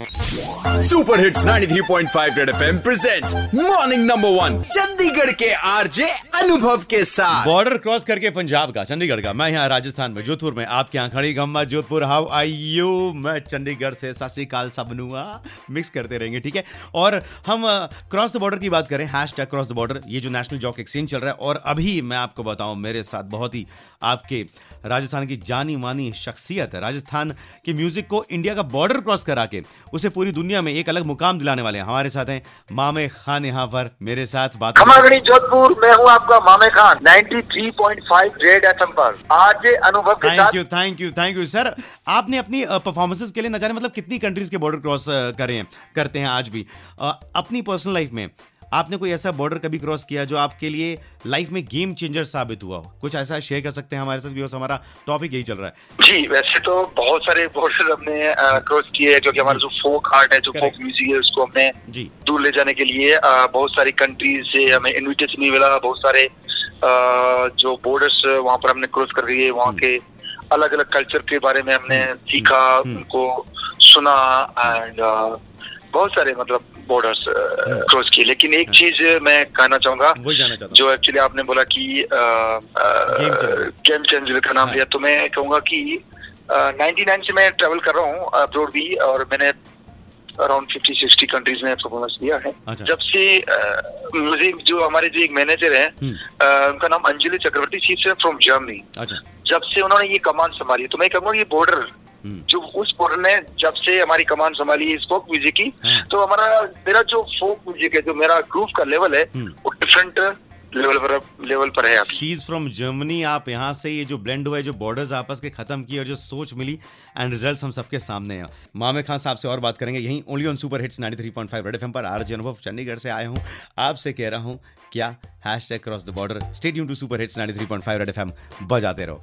Super hits 93.5 red FM presents morning number one Chandigarh के RJ अनुभव के साथ। बॉर्डर क्रॉस करके पंजाब का, चंडीगढ़ का। मैं यहाँ राजस्थान में, जोधपुर में। आपके यहाँ खड़ी गम्मा जोधपुर हाउ आई यू मैं चंडीगढ़ से सत सबनुआ मिक्स करते रहेंगे, ठीक है? और हम क्रॉस द बॉर्डर की बात करें hash tag cross the border ये जो नेशनल जॉक एक्सचेंज चल रहा है, और अभी मैं आपको बताऊँ, मेरे साथ बहुत ही आपके राजस्थान की जानी मानी शख्सियत है। राजस्थान की म्यूज़िक को इंडिया का बॉर्डर क्रॉस करा के उसे पूरी दुनिया में एक अलग मुकाम दिलाने वाले हैं। हमारे साथ हैं मामे खान यहाँ पर। मेरे साथ बात खमागणी जोधपुर मैं हूँ आपका मामे खान 93.5 रेड एफएम पर। आज अनुभव के thank you thank you thank you sir आपने अपनी परफॉर्मेंसेस के लिए न जाने मतलब कितनी कंट्रीज़ के बॉर्डर क्रॉस करे करते हैं आज भी। अपनी पर्सनल लाइफ में आपने कोई ऐसा बॉर्डर कभी क्रॉस किया जो आपके लिए लाइफ में गेम चेंजर साबित हुआ हो? कुछ ऐसा शेयर कर सकते हैं हमारे साथ भी हमारा टॉपिक यही चल रहा है। जी वैसे तो बहुत सारे बॉर्डर हमने क्रॉस किए हैं क्योंकि हमारा जो फोक आर्ट है जो फोक म्यूज़िक है उसको हमने जी। दूर ले जाने के लिए बहुत सारी कंट्रीज़ से हमें इनविटेशन भी मिला बहुत सारे जो बॉर्डर्स वहाँ पर हमने क्रॉस कर दिए वहाँ के अलग अलग कल्चर के बारे में हमने सीखा हम्म। उनको सुना एंड बहुत सारे मतलब बॉर्डर्स क्रॉस किए लेकिन एक चीज़ मैं कहना चाहूँगा जो एक्चुअली आपने बोला कि गेम चेंजर का नाम। दिया तो मैं कहूँगा कि नाइन्टी नाइन से मैं ट्रेवल कर रहा हूँ अब्रोड भी और मैंने अराउंड फिफ्टी सिक्सटी कंट्रीज़ में परफॉर्मेंस दिया है अच्छा। जब से मुझे जो हमारे जो एक मैनेजर है उनका नाम अंजलि चक्रवर्ती सी फ्रॉम जर्मनी अच्छा जब से उन्होंने ये कमान संभाली तो मैं कहूँगा ये बॉर्डर जो उस बॉर्डर ने जब से हमारी कमान संभाली इस फोक म्यूज़िक की हाँ। तो हमारा मेरा जो फोक म्यूज़िक है जो मेरा ग्रूव का लेवल है हम्म। वो डिफरेंट लेवल पर लेवल पर है शी इज़ फ्रॉम जर्मनी आप यहाँ से ये जो ब्लेंड हुआ है जो बॉर्डर्स आपस के खत्म किए और जो सोच मिली एंड रिजल्ट्स हम सबके सामने हैं। मामे खान साहब से और बात करेंगे यहीं only on super hits 93.5 red FM पर आरजे अनुभव चंडीगढ़ से आए हूँ। आपसे कह रहा हूँ क्या hash tag cross the border stadium to super hits 93.5 red FM बजाते रहो।